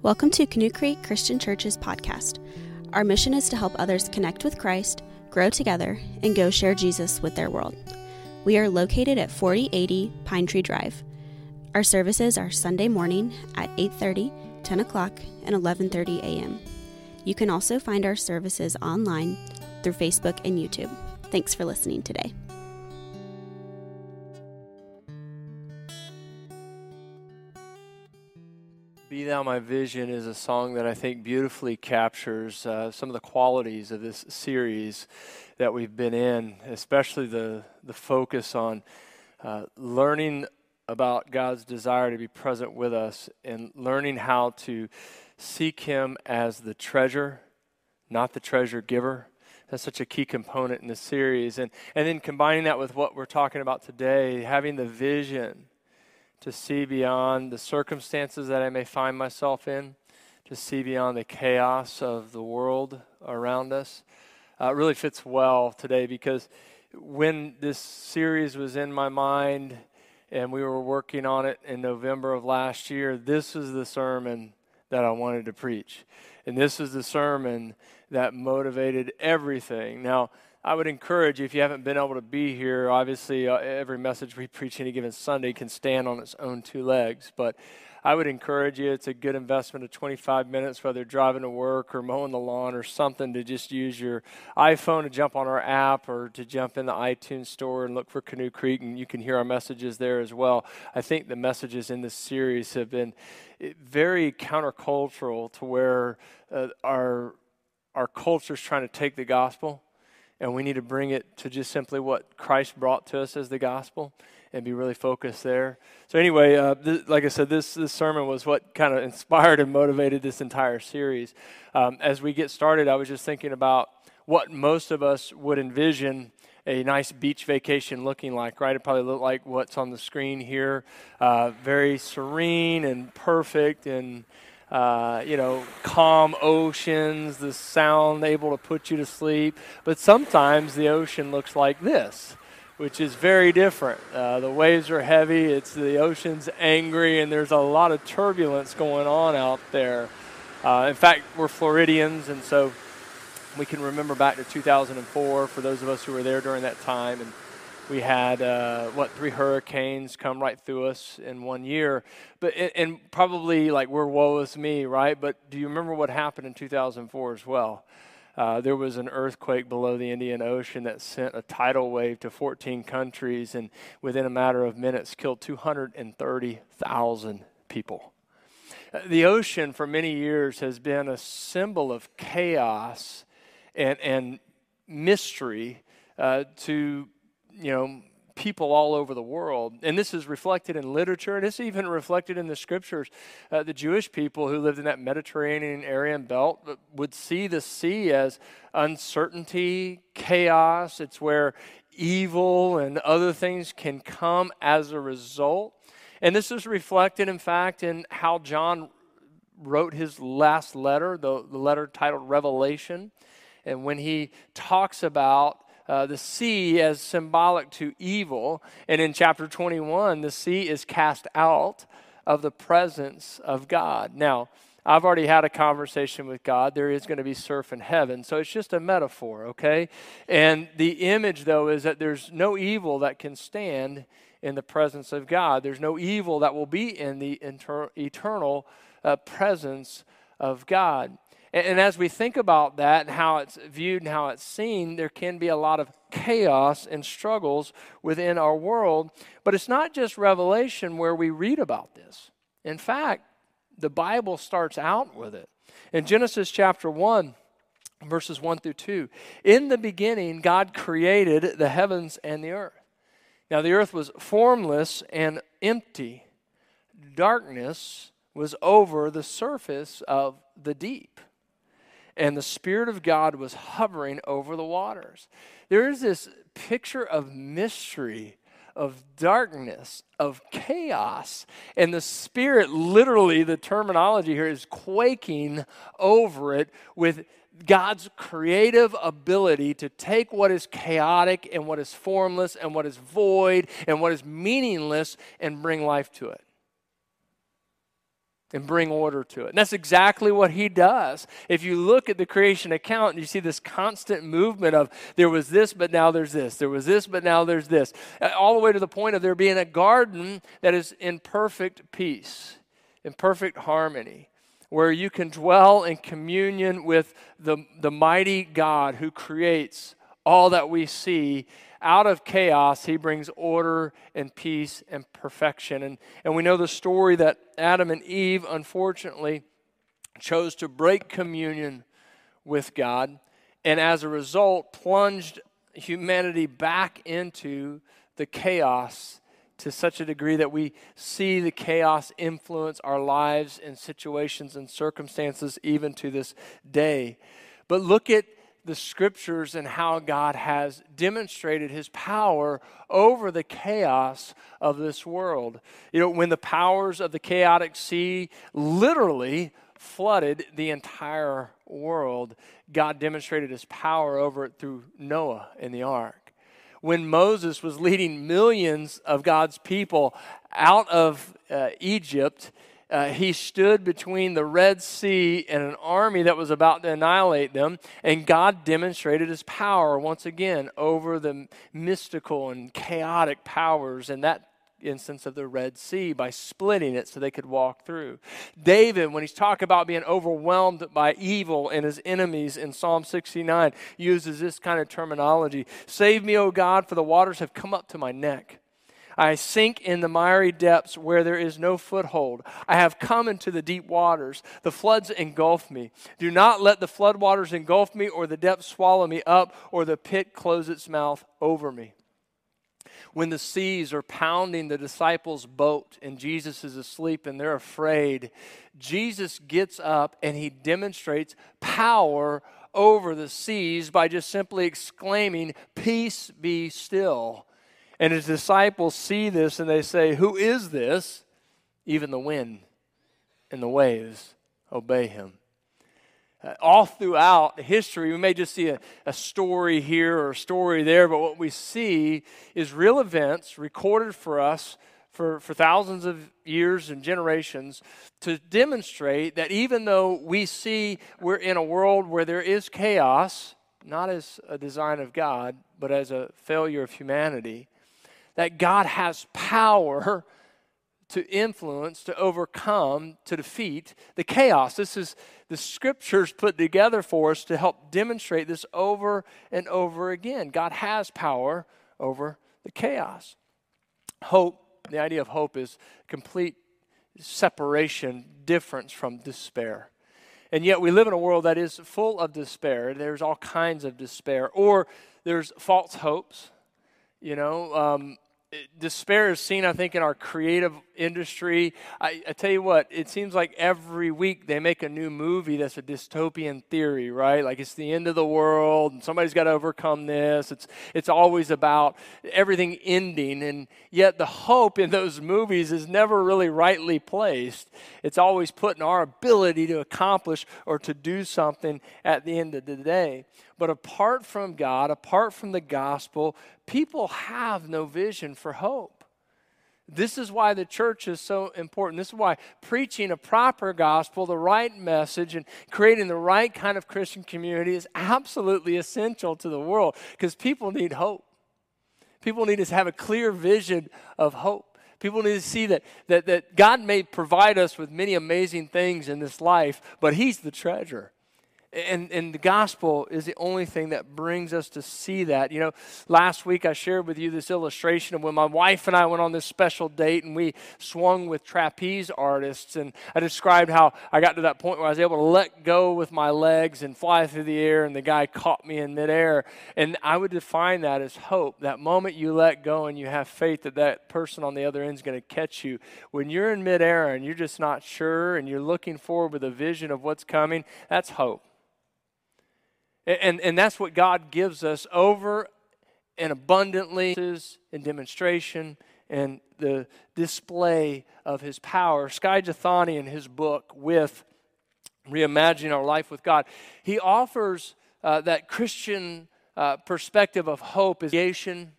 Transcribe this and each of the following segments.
Welcome to Canoe Creek Christian Church's podcast. Our mission is to help others connect with Christ, grow together, and go share Jesus with their world. We are located at 4080 Pine Tree Drive. Our services are Sunday morning at 8:30, 10 o'clock, and 11:30 a.m. You can also find our services online through Facebook and YouTube. Thanks for listening today. Be Thou My Vision is a song that I think beautifully captures uh, some of the qualities of this series that we've been in, especially the, the focus on uh, learning about God's desire to be present with us and learning how to seek Him as the treasure, not the treasure giver. That's such a key component in the series. And, and then combining that with what we're talking about today, having the vision to see beyond the circumstances that I may find myself in, to see beyond the chaos of the world around us. Uh, really fits well today because when this series was in my mind and we were working on it in November of last year, this is the sermon that I wanted to preach. And this is the sermon that motivated everything. Now, I would encourage you, if you haven't been able to be here, obviously uh, every message we preach any given Sunday can stand on its own two legs. But I would encourage you, it's a good investment of 25 minutes, whether driving to work or mowing the lawn or something, to just use your iPhone to jump on our app or to jump in the iTunes store and look for Canoe Creek, and you can hear our messages there as well. I think the messages in this series have been eh, very countercultural to where uh, our, our culture is trying to take the gospel and we need to bring it to just simply what Christ brought to us as the gospel and be really focused there. So, anyway, uh, th- like I said, this, this sermon was what kind of inspired and motivated this entire series. Um, as we get started, I was just thinking about what most of us would envision a nice beach vacation looking like, right? It probably looked like what's on the screen here. Uh, very serene and perfect and uh, you know, calm oceans, the sound able to put you to sleep. But sometimes the ocean looks like this, which is very different. Uh, the waves are heavy, it's the ocean's angry, and there's a lot of turbulence going on out there. Uh, in fact, we're Floridians, and so we can remember back to 2004 for those of us who were there during that time. And we had uh, what three hurricanes come right through us in one year, but and probably like we're woe is me, right? But do you remember what happened in 2004 as well? Uh, there was an earthquake below the Indian Ocean that sent a tidal wave to 14 countries, and within a matter of minutes, killed 230,000 people. Uh, the ocean, for many years, has been a symbol of chaos and, and mystery uh, to you know, people all over the world. And this is reflected in literature, and it's even reflected in the scriptures. Uh, the Jewish people who lived in that Mediterranean area and belt would see the sea as uncertainty, chaos. It's where evil and other things can come as a result. And this is reflected, in fact, in how John wrote his last letter, the, the letter titled Revelation. And when he talks about uh, the sea as symbolic to evil. And in chapter 21, the sea is cast out of the presence of God. Now, I've already had a conversation with God. There is going to be surf in heaven. So it's just a metaphor, okay? And the image, though, is that there's no evil that can stand in the presence of God. There's no evil that will be in the inter- eternal uh, presence of God. And, and as we think about that and how it's viewed and how it's seen, there can be a lot of chaos and struggles within our world. But it's not just Revelation where we read about this. In fact, the Bible starts out with it. In Genesis chapter 1, verses 1 through 2, in the beginning, God created the heavens and the earth. Now, the earth was formless and empty, darkness was over the surface of the deep and the Spirit of God was hovering over the waters. There is this picture of mystery, of darkness, of chaos, and the Spirit, literally, the terminology here is quaking over it with God's creative ability to take what is chaotic and what is formless and what is void and what is meaningless and bring life to it. And bring order to it. And that's exactly what he does. If you look at the creation account, you see this constant movement of there was this, but now there's this. There was this, but now there's this. Uh, all the way to the point of there being a garden that is in perfect peace, in perfect harmony, where you can dwell in communion with the, the mighty God who creates all that we see out of chaos, he brings order and peace and perfection. And, and we know the story that Adam and Eve, unfortunately, chose to break communion with God, and as a result, plunged humanity back into the chaos to such a degree that we see the chaos influence our lives and situations and circumstances even to this day. But look at the scriptures and how God has demonstrated his power over the chaos of this world. You know, when the powers of the chaotic sea literally flooded the entire world, God demonstrated his power over it through Noah in the ark. When Moses was leading millions of God's people out of uh, Egypt, uh, he stood between the Red Sea and an army that was about to annihilate them, and God demonstrated his power once again over the mystical and chaotic powers in that instance of the Red Sea by splitting it so they could walk through. David, when he's talking about being overwhelmed by evil and his enemies in Psalm 69, uses this kind of terminology Save me, O God, for the waters have come up to my neck. I sink in the miry depths where there is no foothold. I have come into the deep waters. The floods engulf me. Do not let the floodwaters engulf me, or the depths swallow me up, or the pit close its mouth over me. When the seas are pounding the disciples' boat and Jesus is asleep and they're afraid, Jesus gets up and he demonstrates power over the seas by just simply exclaiming, Peace be still. And his disciples see this and they say, Who is this? Even the wind and the waves obey him. Uh, all throughout history, we may just see a, a story here or a story there, but what we see is real events recorded for us for, for thousands of years and generations to demonstrate that even though we see we're in a world where there is chaos, not as a design of God, but as a failure of humanity, that God has power to influence, to overcome, to defeat the chaos. This is the scriptures put together for us to help demonstrate this over and over again. God has power over the chaos. Hope, the idea of hope is complete separation, difference from despair. And yet we live in a world that is full of despair. There's all kinds of despair, or there's false hopes. You know, um, despair is seen, I think, in our creative industry. I, I, tell you what, it seems like every week they make a new movie that's a dystopian theory, right? Like it's the end of the world and somebody's got to overcome this. It's, it's always about everything ending. And yet the hope in those movies is never really rightly placed. It's always put in our ability to accomplish or to do something at the end of the day. But apart from God, apart from the gospel, people have no vision for hope. This is why the church is so important. This is why preaching a proper gospel, the right message, and creating the right kind of Christian community is absolutely essential to the world because people need hope. People need to have a clear vision of hope. People need to see that, that, that God may provide us with many amazing things in this life, but He's the treasure. And, and the gospel is the only thing that brings us to see that. You know, last week I shared with you this illustration of when my wife and I went on this special date and we swung with trapeze artists. And I described how I got to that point where I was able to let go with my legs and fly through the air, and the guy caught me in midair. And I would define that as hope. That moment you let go and you have faith that that person on the other end is going to catch you. When you're in midair and you're just not sure and you're looking forward with a vision of what's coming, that's hope. And, and that's what God gives us over and abundantly in demonstration and the display of his power. Skye Jethani, in his book, with Reimagining Our Life with God, he offers uh, that Christian uh, perspective of hope is creation,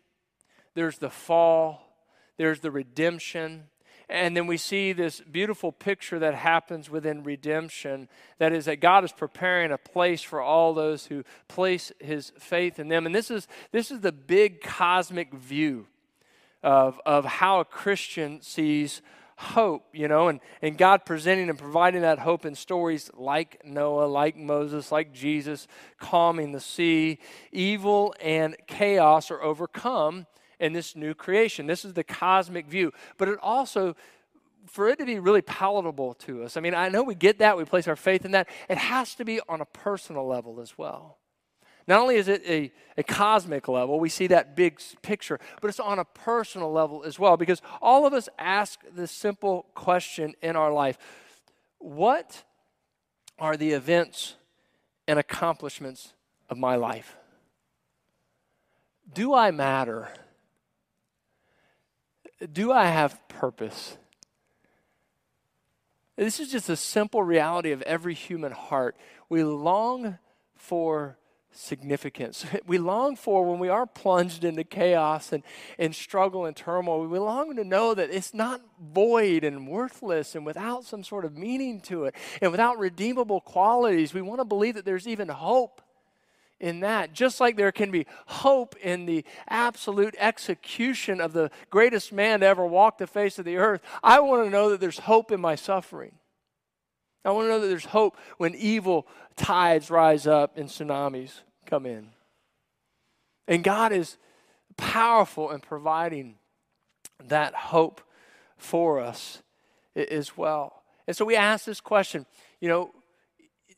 there's the fall, there's the redemption, And then we see this beautiful picture that happens within redemption that is, that God is preparing a place for all those who place his faith in them. And this is, this is the big cosmic view of, of how a Christian sees hope, you know, and, and God presenting and providing that hope in stories like Noah, like Moses, like Jesus, calming the sea. Evil and chaos are overcome in this new creation. This is the cosmic view. But it also, for it to be really palatable to us, I mean, I know we get that, we place our faith in that. It has to be on a personal level as well. Not only is it a, a cosmic level, we see that big picture, but it's on a personal level as well because all of us ask this simple question in our life What are the events and accomplishments of my life? Do I matter? Do I have purpose? This is just a simple reality of every human heart. We long for significance. We long for when we are plunged into chaos and, and struggle and turmoil, we long to know that it's not void and worthless and without some sort of meaning to it and without redeemable qualities. We want to believe that there's even hope in that. Just like there can be hope in the absolute execution of the greatest man to ever walk the face of the earth, I want to know that there's hope in my suffering. I want to know that there's hope when evil tides rise up and tsunamis come in. And God is powerful in providing that hope for us as well. And so we ask this question, you know,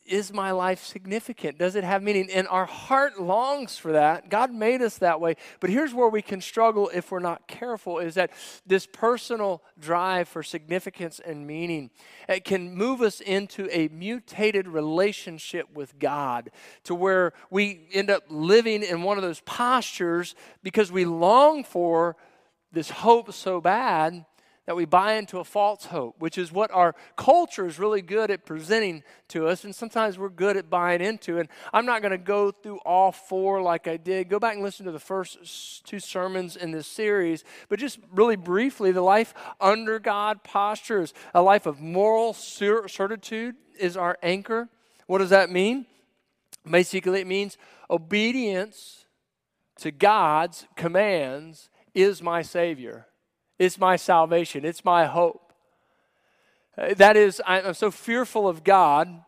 is my life significant? Does it have meaning? And our heart longs for that. God made us that way. But here's where we can struggle if we're not careful is that this personal drive for significance and meaning it can move us into a mutated relationship with God to where we end up living in one of those postures because we long for this hope so bad that we buy into a false hope, which is what our culture is really good at presenting to us, and sometimes we're good at buying into. And I'm not going to go through all four like I did. Go back and listen to the first two sermons in this series, but just really briefly, the life under God postures, a life of moral certitude is our anchor. What does that mean? Basically, it means obedience to God's commands is my Savior. It's my salvation, it's my hope. Uh, that is, I'm so fearful of God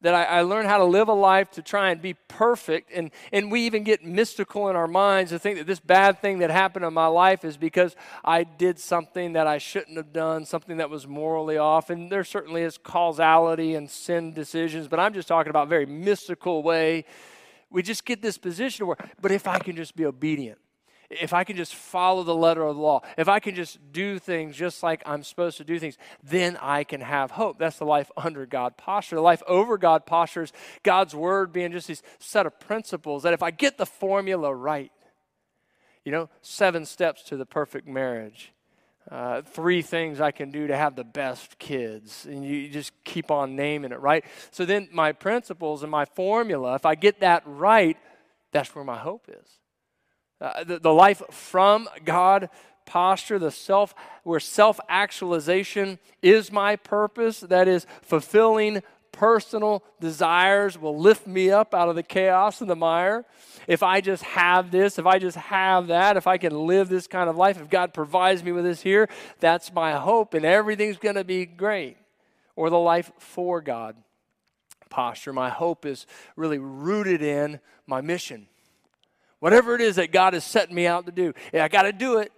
that I, I learn how to live a life to try and be perfect. And, and we even get mystical in our minds to think that this bad thing that happened in my life is because I did something that I shouldn't have done, something that was morally off. And there certainly is causality and sin decisions, but I'm just talking about very mystical way. We just get this position where, but if I can just be obedient, if I can just follow the letter of the law, if I can just do things just like I'm supposed to do things, then I can have hope. That's the life under God posture. The life over God posture is God's word being just these set of principles that if I get the formula right, you know, seven steps to the perfect marriage. Uh, three things I can do to have the best kids. And you just keep on naming it, right? So then my principles and my formula, if I get that right, that's where my hope is. Uh, the, the life from God posture, the self, where self actualization is my purpose, that is, fulfilling personal desires will lift me up out of the chaos and the mire. If I just have this, if I just have that, if I can live this kind of life, if God provides me with this here, that's my hope, and everything's going to be great. Or the life for God posture. My hope is really rooted in my mission. Whatever it is that God is setting me out to do, yeah, I got to do it.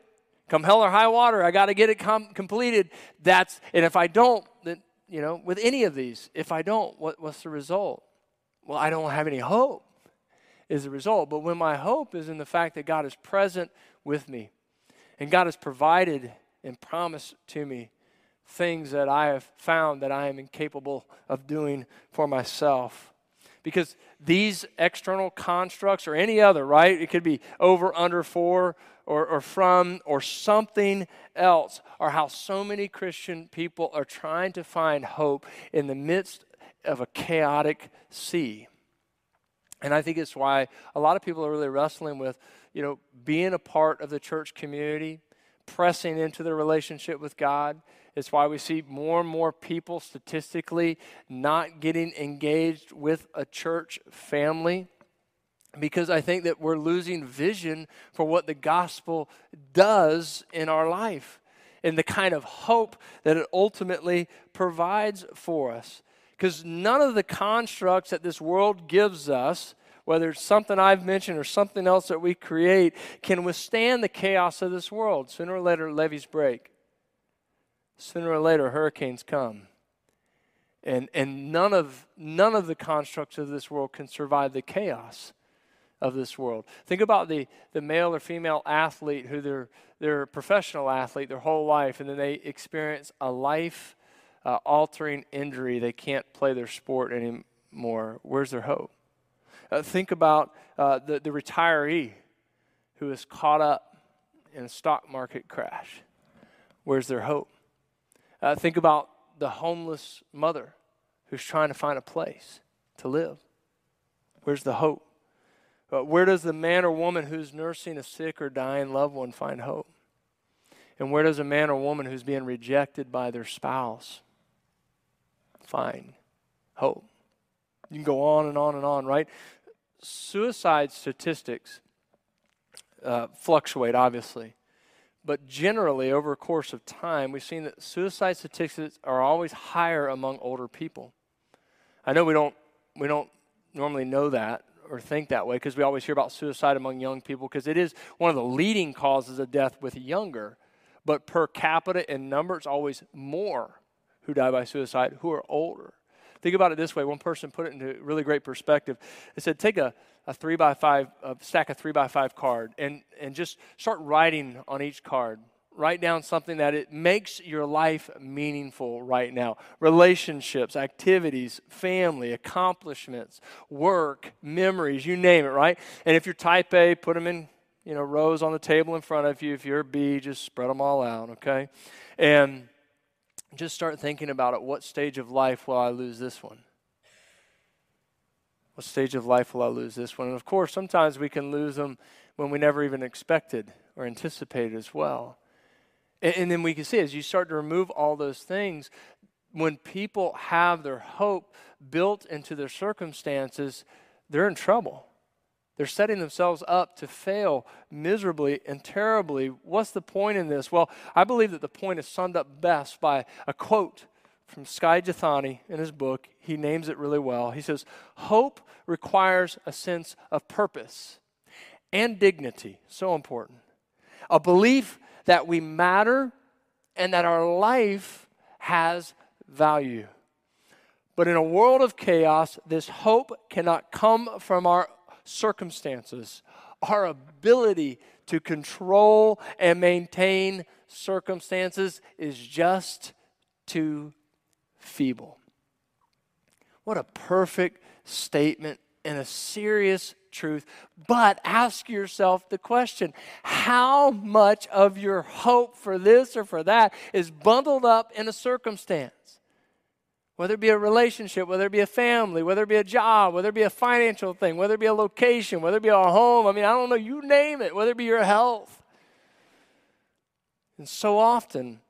Come hell or high water, I got to get it com- completed. That's and if I don't, then you know, with any of these, if I don't, what, what's the result? Well, I don't have any hope. Is the result. But when my hope is in the fact that God is present with me, and God has provided and promised to me things that I have found that I am incapable of doing for myself because these external constructs or any other, right? It could be over, under, for, or, or from, or something else, are how so many Christian people are trying to find hope in the midst of a chaotic sea. And I think it's why a lot of people are really wrestling with, you know, being a part of the church community, pressing into their relationship with God. It's why we see more and more people statistically not getting engaged with a church family because I think that we're losing vision for what the gospel does in our life and the kind of hope that it ultimately provides for us. Because none of the constructs that this world gives us, whether it's something I've mentioned or something else that we create, can withstand the chaos of this world. Sooner or later, levees break. Sooner or later, hurricanes come. And, and none, of, none of the constructs of this world can survive the chaos of this world. Think about the, the male or female athlete who they're, they're a professional athlete their whole life, and then they experience a life uh, altering injury. They can't play their sport anymore. Where's their hope? Uh, think about uh, the, the retiree who is caught up in a stock market crash. Where's their hope? Uh, think about the homeless mother who's trying to find a place to live. Where's the hope? But where does the man or woman who's nursing a sick or dying loved one find hope? And where does a man or woman who's being rejected by their spouse find hope? You can go on and on and on, right? Suicide statistics uh, fluctuate, obviously. But generally, over a course of time, we've seen that suicide statistics are always higher among older people. I know we don't, we don't normally know that or think that way because we always hear about suicide among young people because it is one of the leading causes of death with younger. But per capita in number, it's always more who die by suicide who are older. Think about it this way. One person put it into really great perspective. They said, take a, a three by five, a stack of three by five card and, and just start writing on each card. Write down something that it makes your life meaningful right now. Relationships activities family accomplishments work memories you name it right? And if you're type a put them in you know rows on the table in front of you. If you're b just spread them all out okay? And just start thinking about at what stage of life will i lose this one? What stage of life will i lose this one? And of course sometimes we can lose them when we never even expected or anticipated as well. And, and then we can see as you start to remove all those things, when people have their hope built into their circumstances, they're in trouble. They're setting themselves up to fail miserably and terribly. What's the point in this? Well, I believe that the point is summed up best by a quote from Skye Jethani in his book. He names it really well. He says, Hope requires a sense of purpose and dignity. So important. A belief that we matter and that our life has value. But in a world of chaos, this hope cannot come from our circumstances. Our ability to control and maintain circumstances is just too feeble. What a perfect statement and a serious truth. But ask yourself the question how much of your hope for this or for that is bundled up in a circumstance? Whether it be a relationship, whether it be a family, whether it be a job, whether it be a financial thing, whether it be a location, whether it be a home. I mean, I don't know, you name it, whether it be your health. And so often,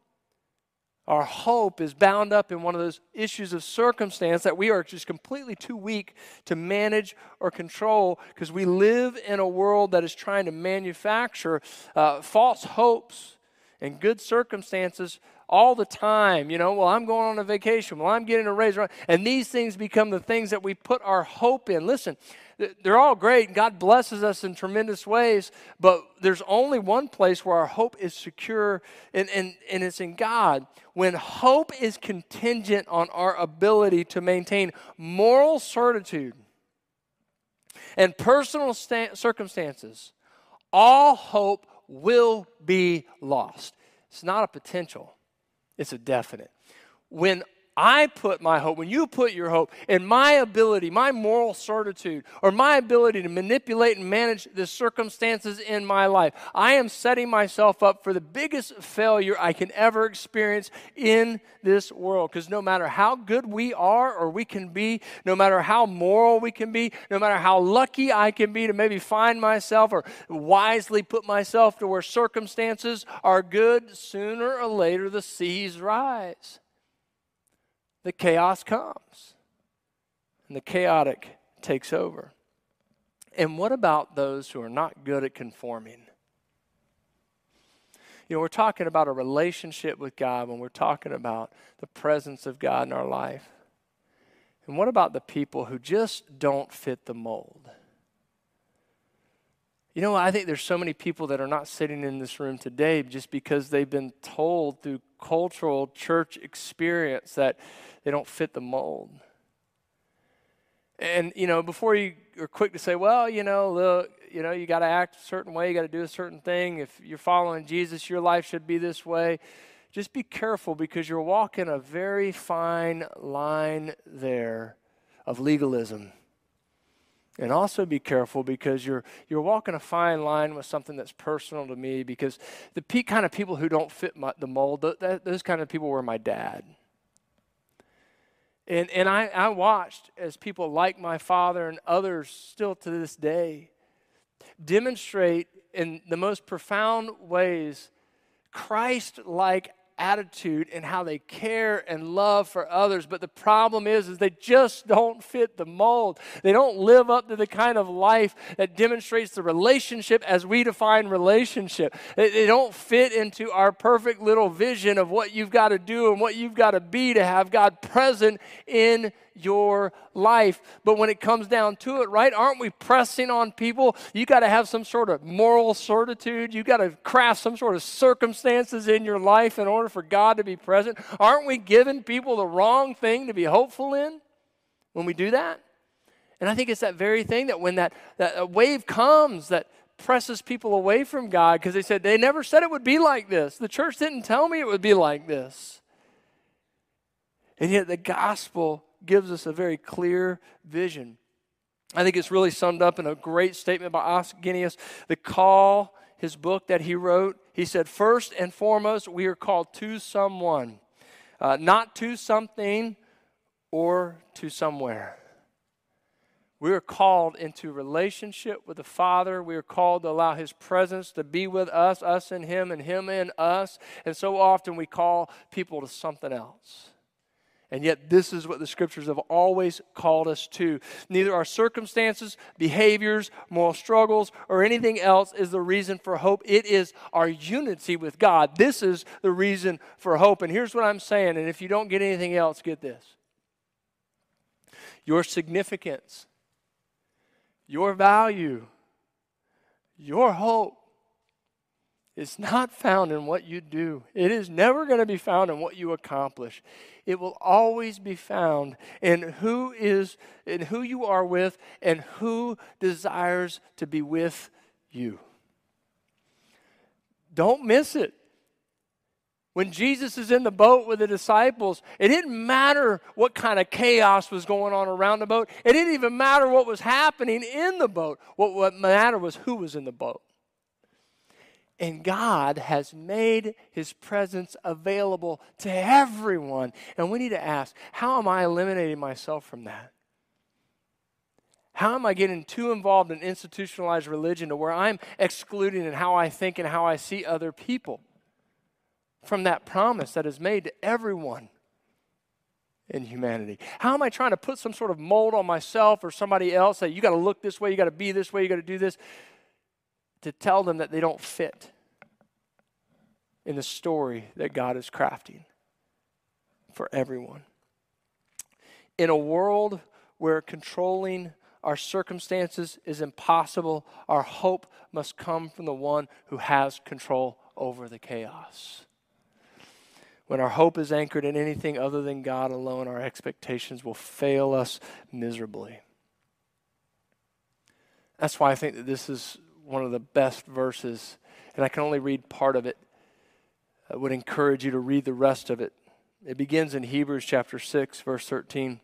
our hope is bound up in one of those issues of circumstance that we are just completely too weak to manage or control because we live in a world that is trying to manufacture uh, false hopes and good circumstances all the time. You know, well, I'm going on a vacation. Well, I'm getting a raise. And these things become the things that we put our hope in. Listen, they're all great. God blesses us in tremendous ways, but there's only one place where our hope is secure, and, and, and it's in God. When hope is contingent on our ability to maintain moral certitude and personal sta- circumstances, all hope will be lost. It's not a potential, it's a definite. When I put my hope, when you put your hope in my ability, my moral certitude, or my ability to manipulate and manage the circumstances in my life, I am setting myself up for the biggest failure I can ever experience in this world. Because no matter how good we are or we can be, no matter how moral we can be, no matter how lucky I can be to maybe find myself or wisely put myself to where circumstances are good, sooner or later the seas rise the chaos comes and the chaotic takes over. And what about those who are not good at conforming? You know, we're talking about a relationship with God when we're talking about the presence of God in our life. And what about the people who just don't fit the mold? You know, I think there's so many people that are not sitting in this room today just because they've been told through cultural church experience that they don't fit the mold. And, you know, before you are quick to say, well, you know, look, you know, you got to act a certain way, you got to do a certain thing. If you're following Jesus, your life should be this way. Just be careful because you're walking a very fine line there of legalism. And also be careful because you're, you're walking a fine line with something that's personal to me because the kind of people who don't fit my, the mold, those kind of people were my dad. And, and I, I watched as people like my father and others still to this day demonstrate in the most profound ways Christ like attitude and how they care and love for others. But the problem is is they just don't fit the mold. They don't live up to the kind of life that demonstrates the relationship as we define relationship. They, they don't fit into our perfect little vision of what you've got to do and what you've got to be to have god present in your life. But when it comes down to it, right, aren't we pressing on people? You got to have some sort of moral certitude. You got to craft some sort of circumstances in your life in order for God to be present. Aren't we giving people the wrong thing to be hopeful in when we do that? And I think it's that very thing that when that, that wave comes that presses people away from God because they said they never said it would be like this. The church didn't tell me it would be like this. And yet the gospel gives us a very clear vision. I think it's really summed up in a great statement by Os Guinness. The call, his book that he wrote, he said, First and foremost, we are called to someone, uh, not to something or to somewhere. We are called into relationship with the Father. We are called to allow His presence to be with us, us and Him, and Him in us. And so often we call people to something else. And yet, this is what the scriptures have always called us to. Neither our circumstances, behaviors, moral struggles, or anything else is the reason for hope. It is our unity with God. This is the reason for hope. And here's what I'm saying, and if you don't get anything else, get this your significance, your value, your hope is not found in what you do. It is never going to be found in what you accomplish. It will always be found in who is in who you are with and who desires to be with you. Don't miss it. When Jesus is in the boat with the disciples, it didn't matter what kind of chaos was going on around the boat. It didn't even matter what was happening in the boat. What, what mattered was who was in the boat. And God has made his presence available to everyone. And we need to ask how am I eliminating myself from that? How am I getting too involved in institutionalized religion to where I'm excluding in how I think and how I see other people from that promise that is made to everyone in humanity? How am I trying to put some sort of mold on myself or somebody else that you got to look this way, you got to be this way, you got to do this? To tell them that they don't fit in the story that God is crafting for everyone. In a world where controlling our circumstances is impossible, our hope must come from the one who has control over the chaos. When our hope is anchored in anything other than God alone, our expectations will fail us miserably. That's why I think that this is one of the best verses, and I can only read part of it. I would encourage you to read the rest of it It begins in Hebrews chapter 6, verse 13.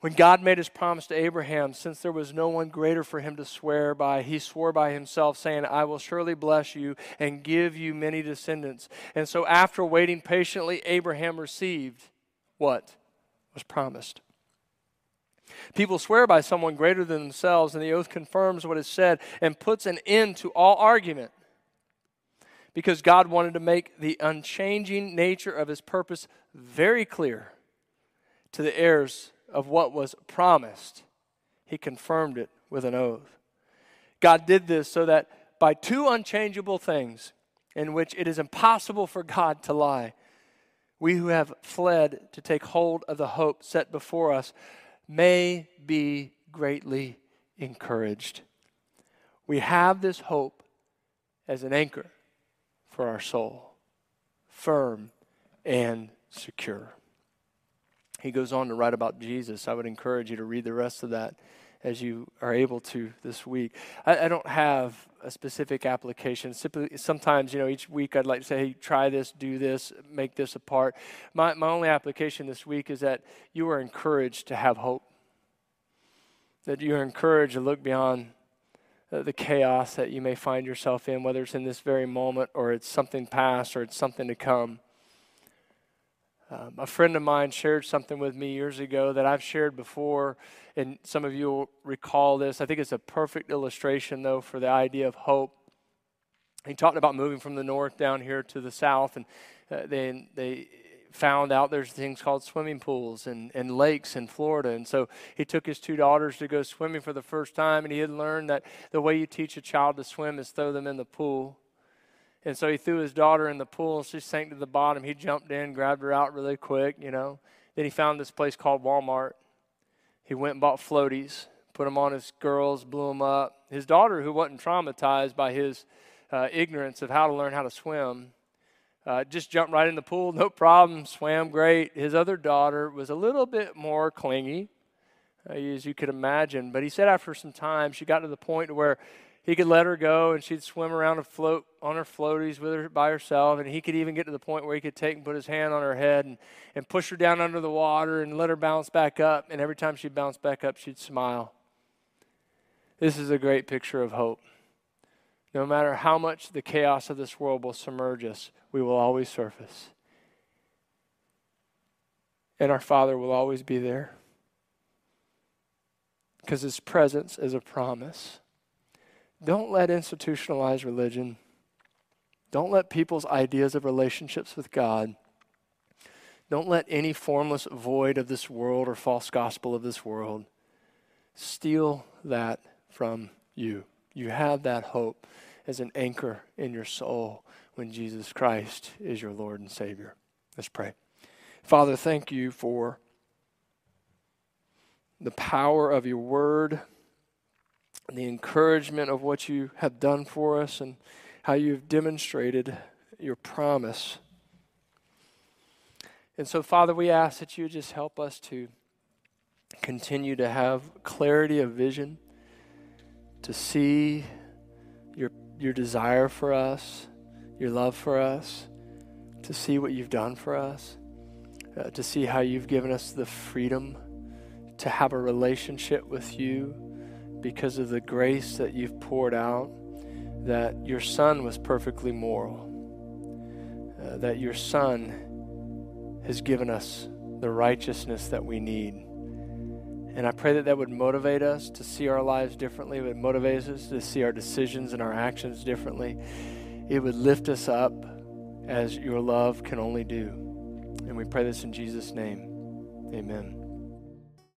When God made his promise to Abraham, since there was no one greater for him to swear by, he swore by himself, saying, I will surely bless you and give you many descendants. And so, after waiting patiently, Abraham received what was promised. People swear by someone greater than themselves, and the oath confirms what is said and puts an end to all argument. Because God wanted to make the unchanging nature of his purpose very clear to the heirs of what was promised, he confirmed it with an oath. God did this so that by two unchangeable things, in which it is impossible for God to lie, we who have fled to take hold of the hope set before us may be greatly encouraged. We have this hope as an anchor for our soul, firm and secure. He goes on to write about Jesus. I would encourage you to read the rest of that as you are able to this week. I, I don't have a specific application. Simply, sometimes, you know, each week I'd like to say, hey, try this, do this, make this a part. My, my only application this week is that you are encouraged to have hope, that you are encouraged to look beyond uh, the chaos that you may find yourself in, whether it's in this very moment or it's something past or it's something to come. Um, a friend of mine shared something with me years ago that I've shared before, and some of you will recall this. I think it's a perfect illustration, though, for the idea of hope. He talked about moving from the north down here to the south, and uh, they, they found out there's things called swimming pools and, and lakes in Florida. And so he took his two daughters to go swimming for the first time, and he had learned that the way you teach a child to swim is throw them in the pool. And so he threw his daughter in the pool and she sank to the bottom. He jumped in, grabbed her out really quick, you know. Then he found this place called Walmart. He went and bought floaties, put them on his girls, blew them up. His daughter, who wasn't traumatized by his uh, ignorance of how to learn how to swim, uh, just jumped right in the pool, no problem, swam great. His other daughter was a little bit more clingy, uh, as you could imagine. But he said after some time, she got to the point where he could let her go and she'd swim around and float on her floaties with her by herself and he could even get to the point where he could take and put his hand on her head and, and push her down under the water and let her bounce back up and every time she'd bounce back up she'd smile. This is a great picture of hope. No matter how much the chaos of this world will submerge us we will always surface. And our father will always be there because his presence is a promise don't let institutionalized religion, don't let people's ideas of relationships with God, don't let any formless void of this world or false gospel of this world steal that from you. You have that hope as an anchor in your soul when Jesus Christ is your Lord and Savior. Let's pray. Father, thank you for the power of your word the encouragement of what you have done for us and how you've demonstrated your promise. And so, Father, we ask that you just help us to continue to have clarity of vision, to see your, your desire for us, your love for us, to see what you've done for us, uh, to see how you've given us the freedom to have a relationship with you because of the grace that you've poured out, that your Son was perfectly moral, uh, that your Son has given us the righteousness that we need. And I pray that that would motivate us to see our lives differently. It would motivate us to see our decisions and our actions differently. It would lift us up as your love can only do. And we pray this in Jesus' name. Amen.